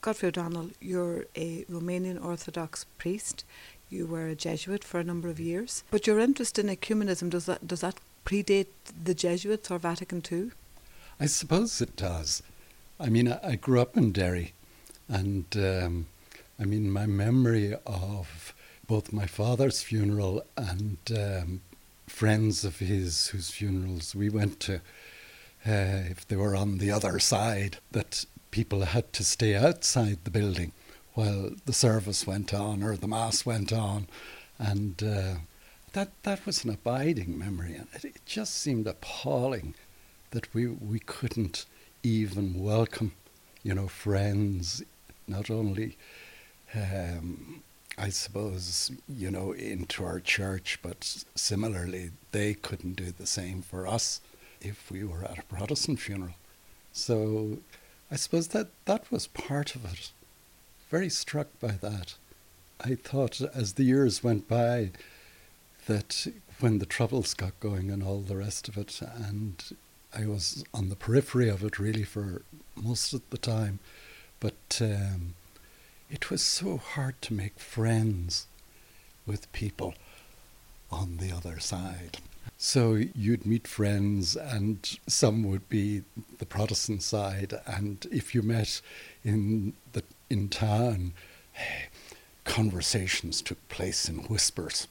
Godfrey O'Donnell, you're a Romanian Orthodox priest. You were a Jesuit for a number of years. But your interest in ecumenism, does that, does that predate the Jesuits or Vatican II? I suppose it does. I mean, I, I grew up in Derry, and um, I mean, my memory of both my father's funeral and um, friends of his whose funerals we went to, uh, if they were on the other side, that people had to stay outside the building while the service went on or the mass went on, and uh, that that was an abiding memory, and it, it just seemed appalling that we we couldn't even welcome, you know, friends, not only. Um, I suppose, you know, into our church, but similarly, they couldn't do the same for us if we were at a Protestant funeral. So I suppose that that was part of it. Very struck by that. I thought as the years went by that when the troubles got going and all the rest of it, and I was on the periphery of it really for most of the time, but um, it was so hard to make friends with people on the other side. So you'd meet friends, and some would be the Protestant side, and if you met in the in town, conversations took place in whispers.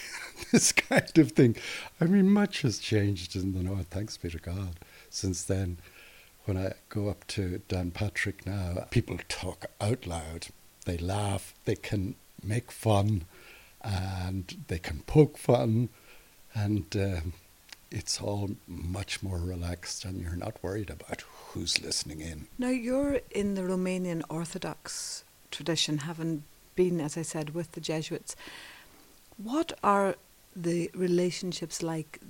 this kind of thing. I mean, much has changed in the north. Thanks be to God. Since then, when I go up to Downpatrick now, people talk out loud. They laugh. They can make fun, and they can poke fun and uh, it's all much more relaxed and you're not worried about who's listening in. Now, you're in the Romanian Orthodox tradition, having been, as I said, with the Jesuits. What are the relationships like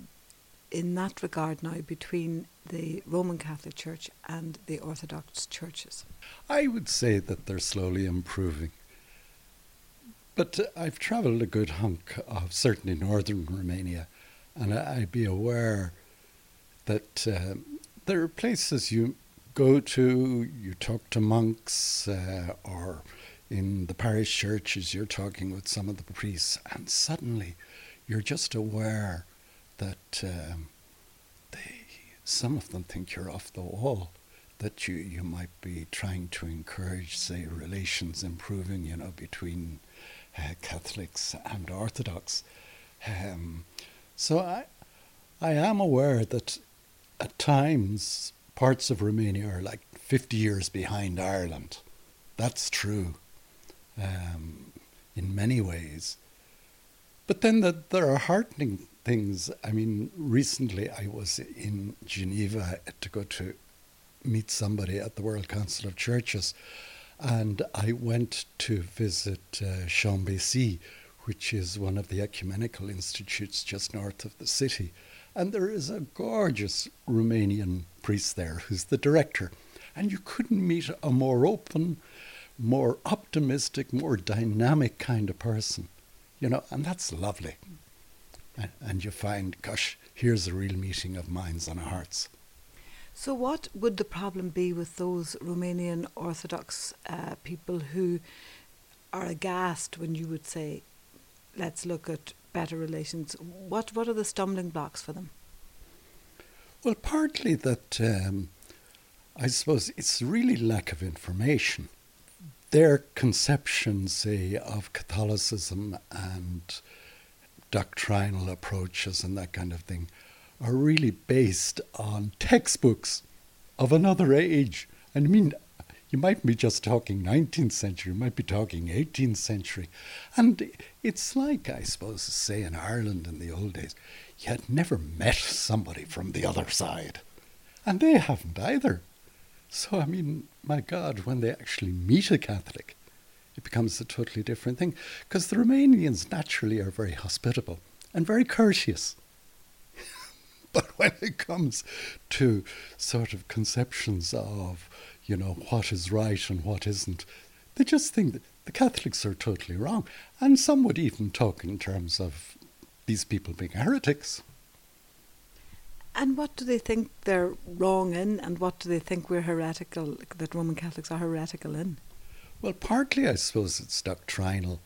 in that regard now between the Roman Catholic Church and the Orthodox churches? I would say that they're slowly improving. But uh, I've travelled a good hunk of certainly northern Romania, and I, would be aware that uh, there are places you go to, you talk to monks, uh, or in the parish churches, you're talking with some of the priests, and suddenly you're just aware that um, they, some of them think you're off the wall that you, you might be trying to encourage, say, relations improving, you know, between uh, Catholics and Orthodox. Um, so I, I am aware that at times parts of Romania are like 50 years behind Ireland. That's true um, in many ways. But then the, there are heartening things. I mean, recently I was in Geneva to go to meet somebody at the World Council of Churches and I went to visit uh, Chambézy, which is one of the ecumenical institutes just north of the city. And there is a gorgeous Romanian priest there who's the director. And you couldn't meet a more open, more optimistic, more dynamic kind of person. You know, and that's lovely. And, and you find, gosh, here's a real meeting of minds and hearts. So, what would the problem be with those Romanian Orthodox uh, people who are aghast when you would say, let's look at better relations? What, what are the stumbling blocks for them? Well, partly that um, I suppose it's really lack of information. Their conception, say, of Catholicism and doctrinal approaches and that kind of thing are really based on textbooks of another age. And I mean, you might be just talking 19th century, you might be talking 18th century. And it's like, I suppose, say in Ireland in the old days, you had never met somebody from the other side. And they haven't either. So, I mean, my God, when they actually meet a Catholic, it becomes a totally different thing. Because the Romanians naturally are very hospitable and very courteous. But when it comes to sort of conceptions of, you know, what is right and what isn't, they just think that the Catholics are totally wrong. And some would even talk in terms of these people being heretics. And what do they think they're wrong in, and what do they think we're heretical, that Roman Catholics are heretical in? Well, partly, I suppose, it's doctrinal.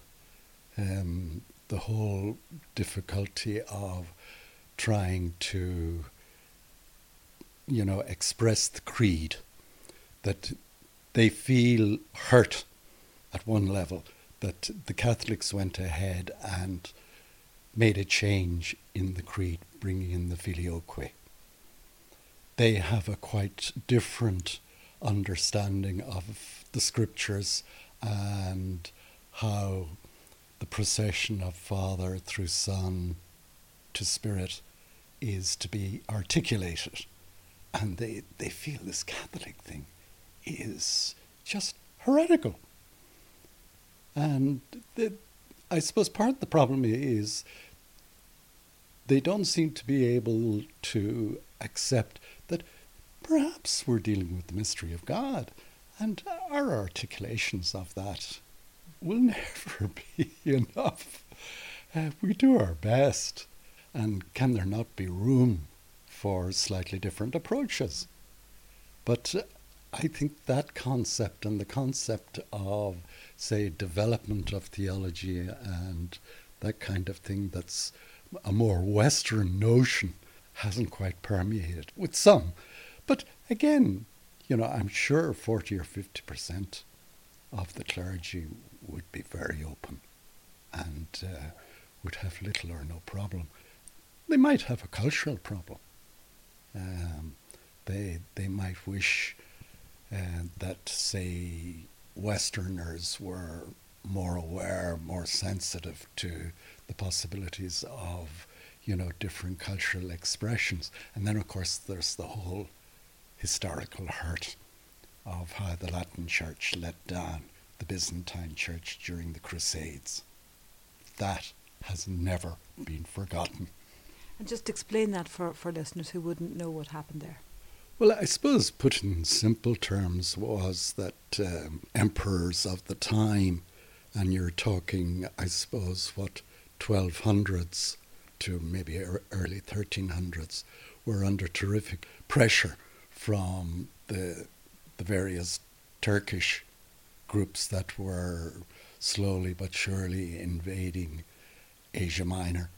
Um, the whole difficulty of trying to, you know, express the creed that they feel hurt at one level that the Catholics went ahead and made a change in the creed, bringing in the filioque. They have a quite different understanding of the scriptures and how the procession of Father through Son to Spirit is to be articulated. And they, they feel this Catholic thing is just heretical. And the, I suppose part of the problem is they don't seem to be able to accept that perhaps we're dealing with the mystery of God, and our articulations of that will never be enough. Uh, we do our best, and can there not be room for slightly different approaches? But uh, I think that concept and the concept of, say, development of theology and that kind of thing that's a more Western notion hasn't quite permeated with some. But again, you know, I'm sure 40 or 50% of the clergy would be very open and uh, would have little or no problem. They might have a cultural problem. Um, they, they might wish uh, that, say, Westerners were more aware, more sensitive to the possibilities of, you know, different cultural expressions. And then, of course, there's the whole historical hurt of how the Latin Church let down the Byzantine Church during the Crusades. That has never been forgotten. And just explain that for, for listeners who wouldn't know what happened there. Well, I suppose put in simple terms was that um, emperors of the time, and you're talking, I suppose, what, 1200s to maybe early 1300s, were under terrific pressure from the, the various Turkish groups that were slowly but surely invading Asia Minor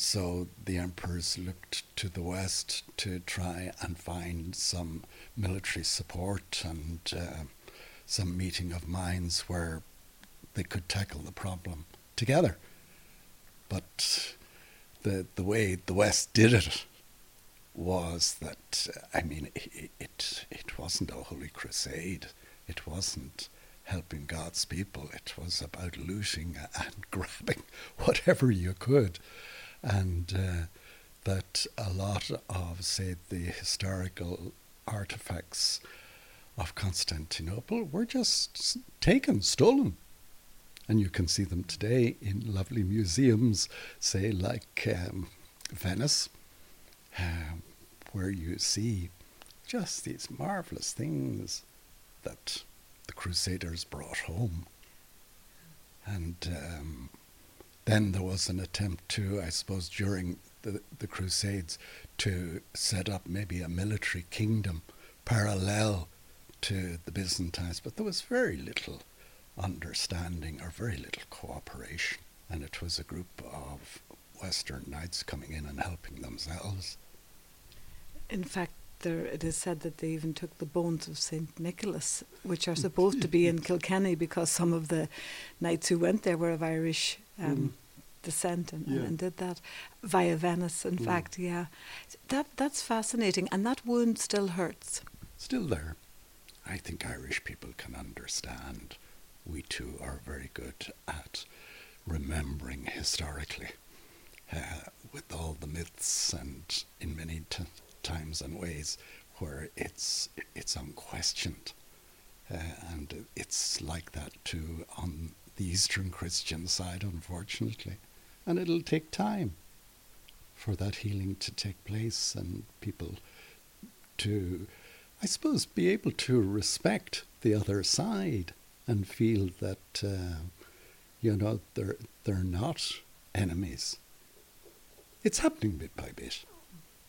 so the emperors looked to the west to try and find some military support and uh, some meeting of minds where they could tackle the problem together. But the the way the West did it was that I mean it, it it wasn't a holy crusade. It wasn't helping God's people. It was about looting and grabbing whatever you could and uh, that a lot of, say, the historical artifacts of Constantinople were just taken, stolen. And you can see them today in lovely museums, say, like um, Venice, um, where you see just these marvelous things that the Crusaders brought home. And um, then there was an attempt to, I suppose, during the, the Crusades, to set up maybe a military kingdom parallel to the Byzantines, but there was very little understanding or very little cooperation. And it was a group of Western knights coming in and helping themselves. In fact, there it is said that they even took the bones of Saint Nicholas, which are supposed to be in Kilkenny, because some of the knights who went there were of Irish um, mm. descent and, yeah. and, did that via Venice. In mm. fact, yeah, that that's fascinating, and that wound still hurts. Still there. I think Irish people can understand. We too are very good at remembering historically, uh, with all the myths and in many t- times and ways where it's it's unquestioned. Uh, and it's like that too on the Eastern Christian side, unfortunately. And it'll take time for that healing to take place and people to, I suppose, be able to respect the other side and feel that, uh, you know, they're, they're not enemies. It's happening bit by bit.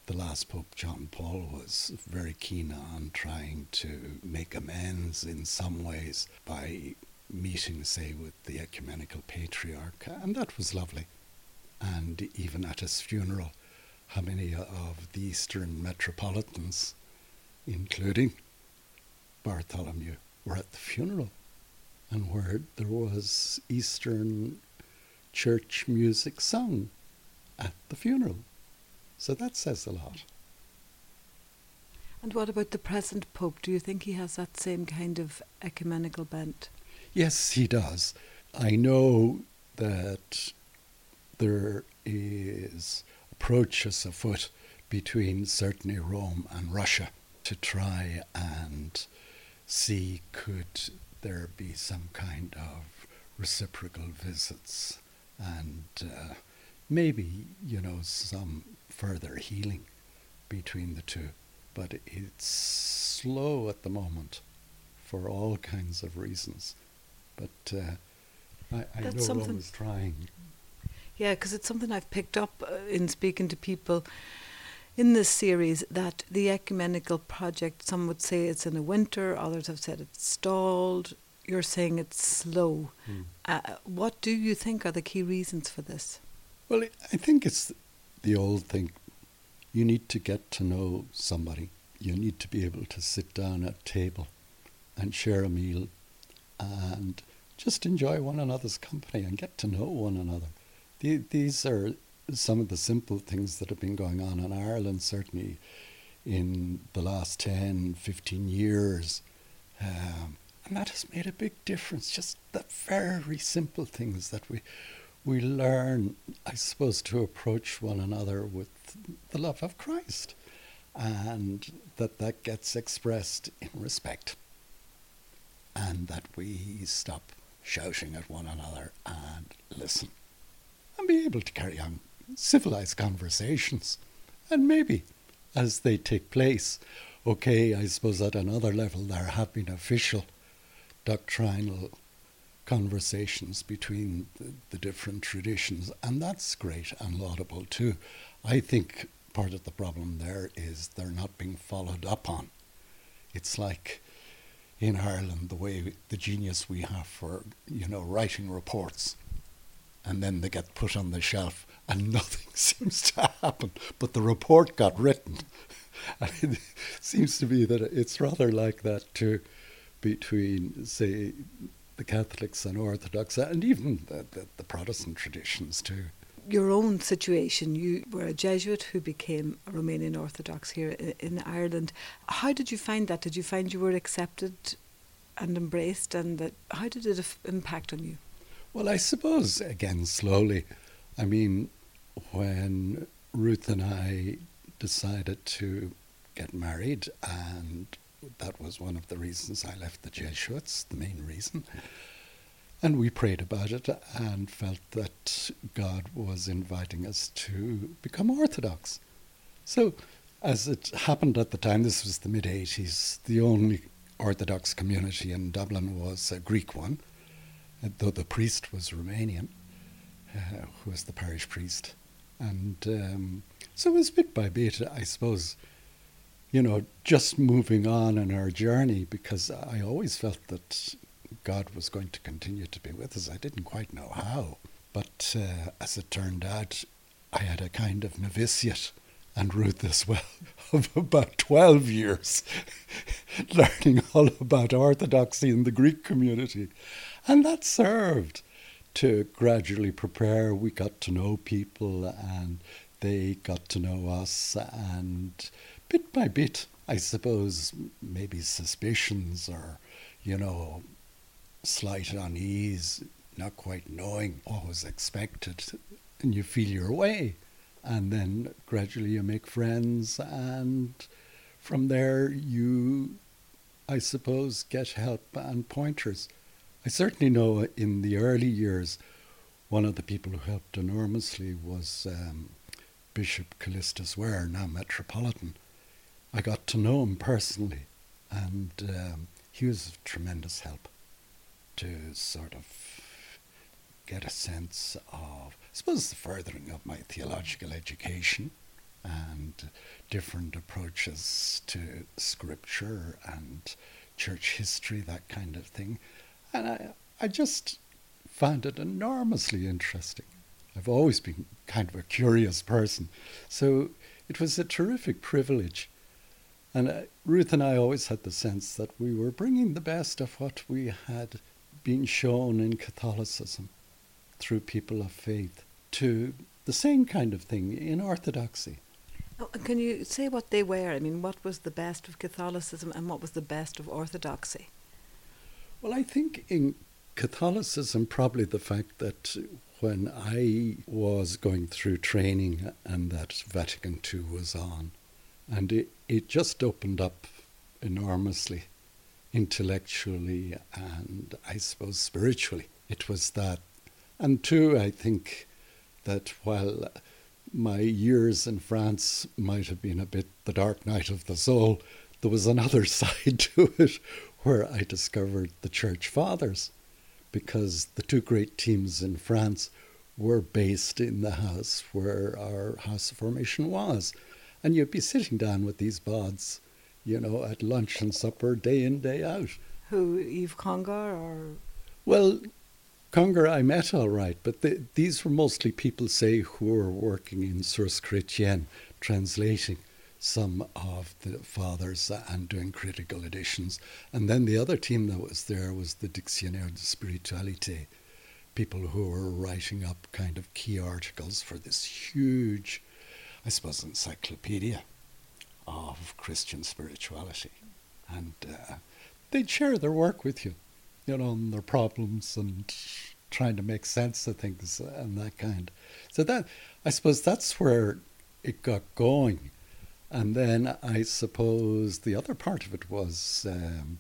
The last Pope, John Paul, was very keen on trying to make amends in some ways by meeting, say, with the ecumenical patriarch, and that was lovely. And even at his funeral, how many of the Eastern metropolitans, including Bartholomew, were at the funeral, and where there was Eastern church music sung at the funeral. So that says a lot. And what about the present Pope? Do you think he has that same kind of ecumenical bent? Yes, he does. I know that there is approaches afoot between certainly Rome and Russia to try and see could there be some kind of reciprocal visits and uh, maybe you know some further healing between the two but it's slow at the moment for all kinds of reasons but uh, I, I know something- Rome is trying Yeah, because it's something I've picked up uh, in speaking to people in this series that the ecumenical project, some would say it's in the winter, others have said it's stalled. You're saying it's slow. Hmm. Uh, what do you think are the key reasons for this? Well, I think it's the old thing. You need to get to know somebody. You need to be able to sit down at table and share a meal and just enjoy one another's company and get to know one another. The- These are some of the simple things that have been going on in Ireland, certainly in the last 10, 15 years. Um, and that has made a big difference. Just the very simple things that we we learn, I suppose, to approach one another with the love of Christ, and that that gets expressed in respect, and that we stop shouting at one another and listen, and be able to carry on civilized conversations, and maybe as they take place, okay, I suppose at another level there have been official doctrinal conversations between the, the different traditions, and that's great and laudable too. I think part of the problem there is they're not being followed up on. It's like in Ireland the way the genius we have for you know writing reports, and then they get put on the shelf and nothing seems to happen, but the report got written. It seems to be that it's rather like that too between, say, the Catholics and Orthodox, and even the, the, the Protestant traditions too. Your own situation, you were a Jesuit who became Romanian Orthodox here in Ireland. How did you find that? Did you find you were accepted and embraced, and that how did it impact on you? Well, I suppose, again, slowly. I mean, when Ruth and I decided to get married, and that was one of the reasons I left the Jesuits, the main reason. And we prayed about it and felt that God was inviting us to become Orthodox. So, as it happened at the time, this was the mid 80s, the only Orthodox community in Dublin was a Greek one, though the priest was Romanian, uh, who was the parish priest. And um, so it was bit by bit, I suppose, you know, just moving on in our journey because I always felt that God was going to continue to be with us. I didn't quite know how. But uh, as it turned out, I had a kind of novitiate, and Ruth as well, of about 12 years, learning all about Orthodoxy in the Greek community. And that served to gradually prepare. We got to know people, and they got to know us, and bit by bit, I suppose, maybe suspicions or, you know, slight unease, not quite knowing what was expected, and you feel your way. And then gradually you make friends, and from there you, I suppose, get help and pointers. I certainly know in the early years, one of the people who helped enormously was um, Bishop Kallistos Ware, now Metropolitan. I got to know him personally, and um, he was of tremendous help to sort of get a sense of, I suppose, the furthering of my theological education and different approaches to scripture and church history, that kind of thing. And I, I just found it enormously interesting. I've always been kind of a curious person. So it was a terrific privilege. And uh, Ruth and I always had the sense that we were bringing the best of what we had been shown in Catholicism through people of faith to the same kind of thing in Orthodoxy. Oh, can you say what they were? I mean, what was the best of Catholicism and what was the best of Orthodoxy? Well, I think in Catholicism, probably the fact that when I was going through training and that Vatican II was on, and it, it just opened up enormously intellectually and I suppose spiritually. It was that. And two, I think that while my years in France might have been a bit the dark night of the soul, there was another side to it where I discovered the church fathers because the two great teams in France were based in the house where our house of formation was. And you'd be sitting down with these bods, you know, at lunch and supper day in, day out. Who, Yves Congar or? Well, Congar I met all right, but the, these were mostly people, say, who were working in Source Chrétienne, translating some of the fathers and doing critical editions. And then the other team that was there was the Dictionnaire de Spiritualité, people who were writing up kind of key articles for this huge, I suppose, encyclopedia of Christian spirituality. And uh, they'd share their work with you you know, and their problems and trying to make sense of things and that kind. So that I suppose that's where it got going. And then I suppose the other part of it was um,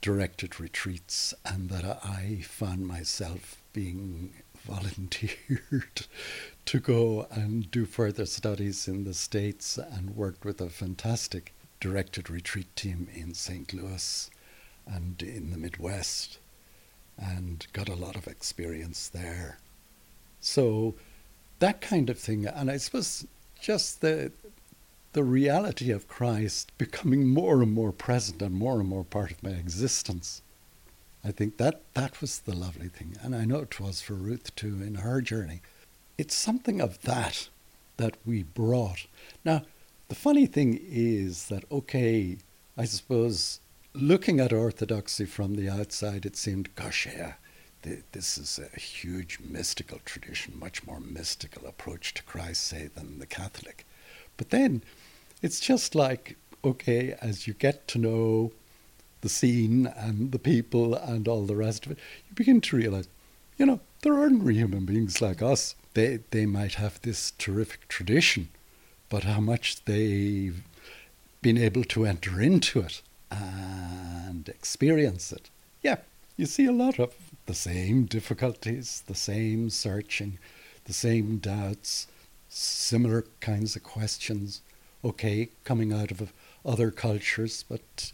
directed retreats, and that I found myself being volunteered to go and do further studies in the States and worked with a fantastic directed retreat team in St. Louis and in the Midwest and got a lot of experience there. So that kind of thing, and I suppose just the the reality of Christ becoming more and more present and more and more part of my existence. I think that that was the lovely thing, and I know it was for Ruth too in her journey. It's something of that that we brought. Now, the funny thing is that okay, I suppose looking at orthodoxy from the outside, it seemed, gosh, yeah, th- this is a huge mystical tradition, much more mystical approach to Christ, say, than the Catholic. But then it's just like, okay, as you get to know the scene and the people and all the rest of it, you begin to realize, you know, they're ordinary human beings like us. They, they might have this terrific tradition, but how much they've been able to enter into it and experience it. Yeah, you see a lot of the same difficulties, the same searching, the same doubts, similar kinds of questions. Okay, coming out of other cultures, but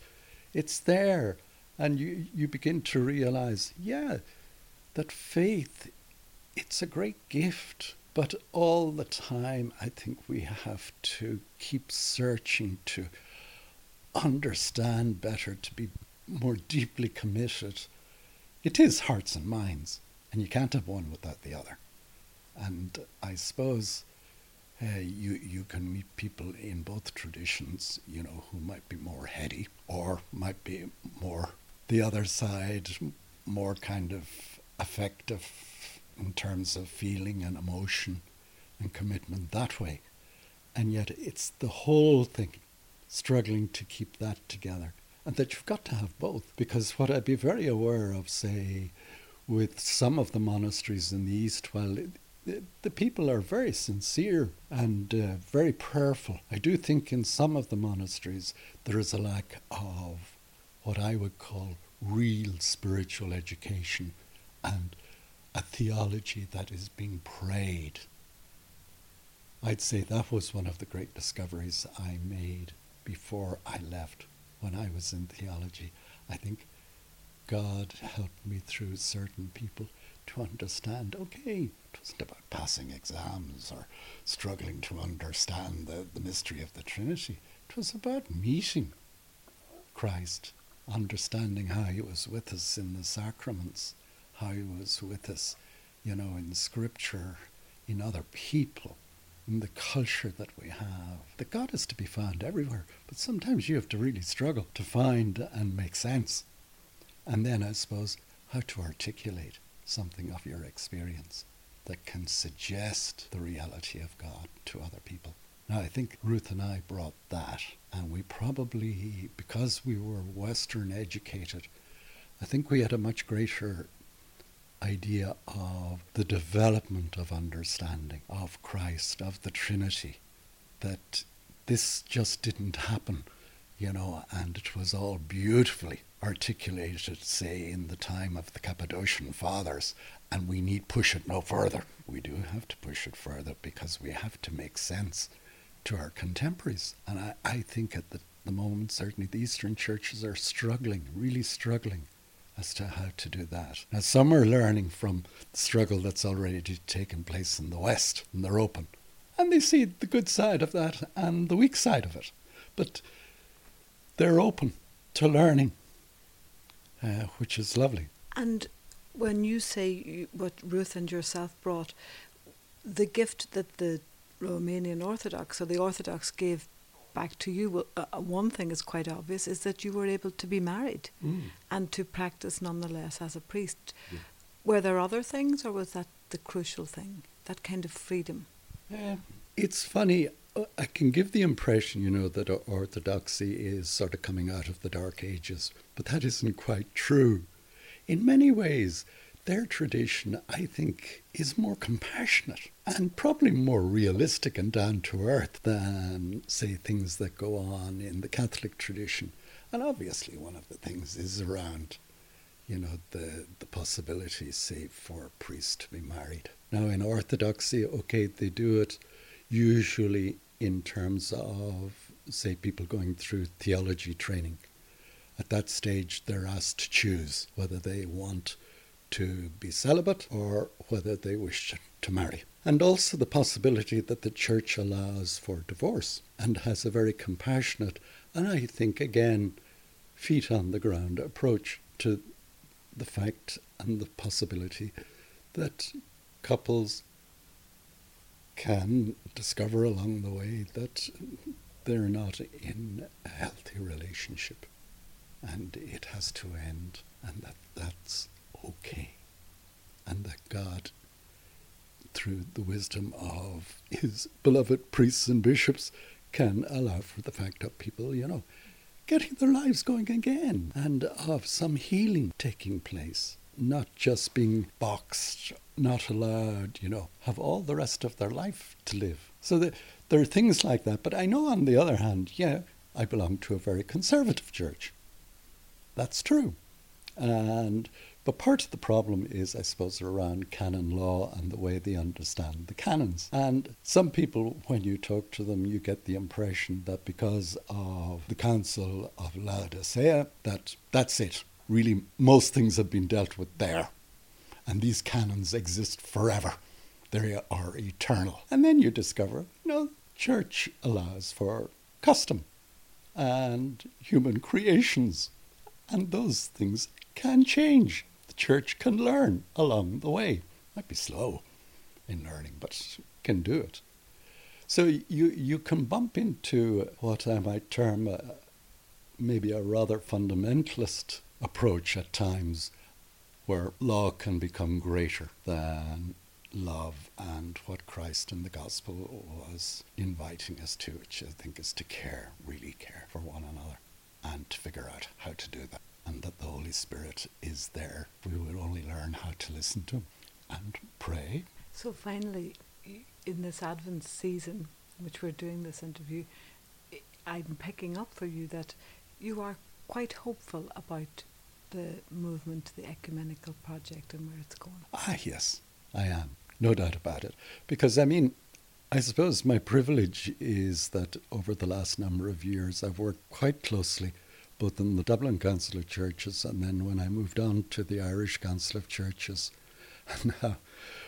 it's there. And you, you begin to realize, yeah, that faith, it's a great gift. But all the time, I think we have to keep searching to understand better, to be more deeply committed. It is hearts and minds, and you can't have one without the other. And I suppose uh, you you can meet people in both traditions, you know, who might be more heady or might be more the other side, more kind of affective in terms of feeling and emotion and commitment that way. And yet it's the whole thing struggling to keep that together. And that you've got to have both. Because what I'd be very aware of, say, with some of the monasteries in the East, well, the people are very sincere and uh, very prayerful. I do think in some of the monasteries there is a lack of what I would call real spiritual education and a theology that is being prayed. I'd say that was one of the great discoveries I made before I left when I was in theology. I think God helped me through certain people to understand okay, it wasn't about passing exams or struggling to understand the, the mystery of the Trinity. It was about meeting Christ, understanding how he was with us in the sacraments, how He was with us, you know, in Scripture, in other people, in the culture that we have. The God is to be found everywhere, but sometimes you have to really struggle to find and make sense. And then I suppose how to articulate something of your experience that can suggest the reality of God to other people. Now, I think Ruth and I brought that, and we probably, because we were Western educated, I think we had a much greater idea of the development of understanding of Christ, of the Trinity, that this just didn't happen, you know, and it was all beautifully articulated, say, in the time of the Cappadocian Fathers, and we need push it no further. We do have to push it further because we have to make sense to our contemporaries. And I, I think at the, the moment, certainly the Eastern churches are struggling, really struggling as to how to do that. Now, some are learning from the struggle that's already taken place in the West, and they're open. And they see the good side of that and the weak side of it. But they're open to learning, uh, which is lovely. And when you say what Ruth and yourself brought, the gift that the Romanian Orthodox or the Orthodox gave back to you, well, uh, one thing is quite obvious is that you were able to be married Mm. and to practice nonetheless as a priest. Yeah. Were there other things, or was that the crucial thing? That kind of freedom. Uh, it's funny. I can give the impression, you know, that orthodoxy is sort of coming out of the Dark Ages, but that isn't quite true. In many ways, their tradition, I think, is more compassionate and probably more realistic and down to earth than, say, things that go on in the Catholic tradition. And obviously, one of the things is around, you know, the, the possibility, say, for priests to be married. Now, in Orthodoxy, okay, they do it usually in terms of, say, people going through theology training. At that stage, they're asked to choose whether they want to be celibate or whether they wish to marry. And also the possibility that the church allows for divorce and has a very compassionate and I think, again, feet on the ground approach to the fact and the possibility that couples can discover along the way that they're not in a healthy relationship and it has to end and that that's okay. And that God through the wisdom of his beloved priests and bishops can allow for the fact of people you know getting their lives going again and of some healing taking place not just being boxed not allowed you know have all the rest of their life to live so that there are things like that but i know on the other hand yeah i belong to a very conservative church that's true and but part of the problem is, I suppose, around canon law and the way they understand the canons. And some people, when you talk to them, you get the impression that because of the Council of Laodicea, that that's it. Really, most things have been dealt with there. And these canons exist forever. They are eternal. And then you discover, no, church allows for custom and human creations. And those things can change the church can learn along the way. Might be slow in learning, but can do it. So you you can bump into what I might term a, maybe a rather fundamentalist approach at times, where law can become greater than love and what Christ in the gospel was inviting us to, which I think is to care, really care for one another, and to figure out how to do that and that the Holy Spirit is there. We will only learn how to listen to Him and pray. So, finally, in this Advent season, which we're doing this interview, I'm picking up for you that you are quite hopeful about the movement, the ecumenical project, and where it's going. Ah, yes, I am. No doubt about it. Because, I mean, I suppose my privilege is that over the last number of years I've worked quite closely both in the Dublin Council of Churches and then when I moved on to the Irish Council of Churches, and now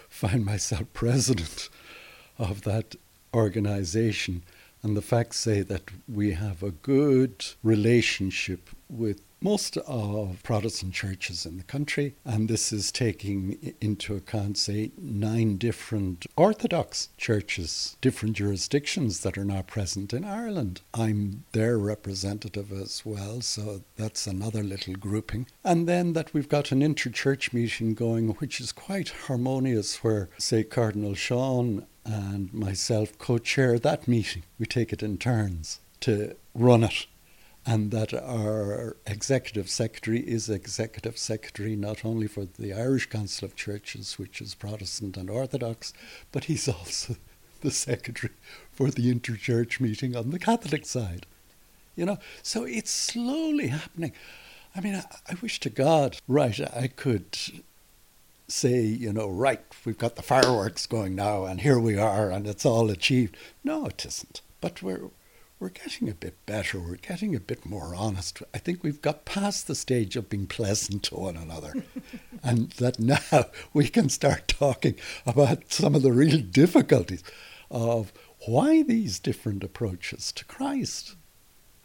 find myself president of that organisation. And the facts say that we have a good relationship with most of Protestant churches in the country, and this is taking into account, say, nine different Orthodox churches, different jurisdictions that are now present in Ireland. I'm their representative as well, so that's another little grouping. And then that we've got an interchurch meeting going, which is quite harmonious, where, say, Cardinal Sean and myself co chair that meeting. We take it in turns to run it and that our executive secretary is executive secretary not only for the Irish Council of Churches, which is Protestant and Orthodox, but he's also the secretary for the interchurch meeting on the Catholic side. You know, so it's slowly happening. I mean, I, I wish to God, right, I could say, you know, right, we've got the fireworks going now, and here we are, and it's all achieved. No, it isn't. But we're we're getting a bit better. We're getting a bit more honest. I think we've got past the stage of being pleasant to one another. and that now we can start talking about some of the real difficulties of why these different approaches to Christ,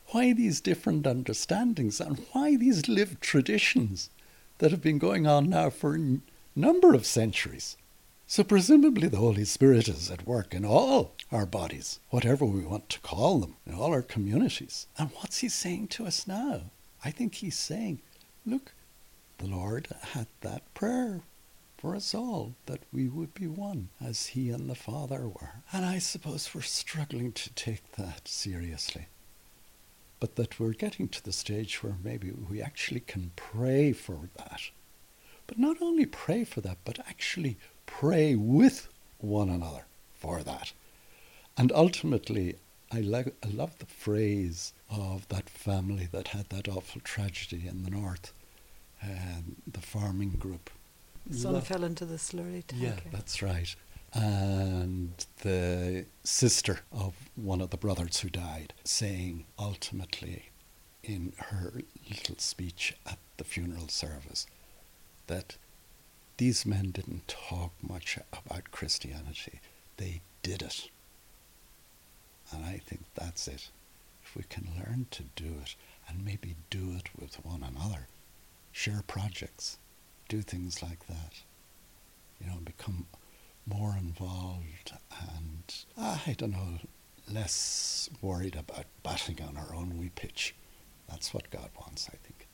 why these different understandings, and why these lived traditions that have been going on now for number of centuries. So, presumably, the Holy Spirit is at work in all our bodies, whatever we want to call them, in all our communities. And what's He saying to us now? I think He's saying, look, the Lord had that prayer for us all that we would be one as He and the Father were. And I suppose we're struggling to take that seriously. But that we're getting to the stage where maybe we actually can pray for that. But not only pray for that, but actually pray with one another for that. And ultimately, I, lo- I love the phrase of that family that had that awful tragedy in the north, um, the farming group. The son fell into the slurry tank. Yeah, that's right. And the sister of one of the brothers who died saying ultimately in her little speech at the funeral service that these men didn't talk much about Christianity, they did it. And I think that's it. If we can learn to do it and maybe do it with one another, share projects, do things like that, you know, become more involved and, ah, I don't know, less worried about batting on our own wee pitch. That's what God wants, I think.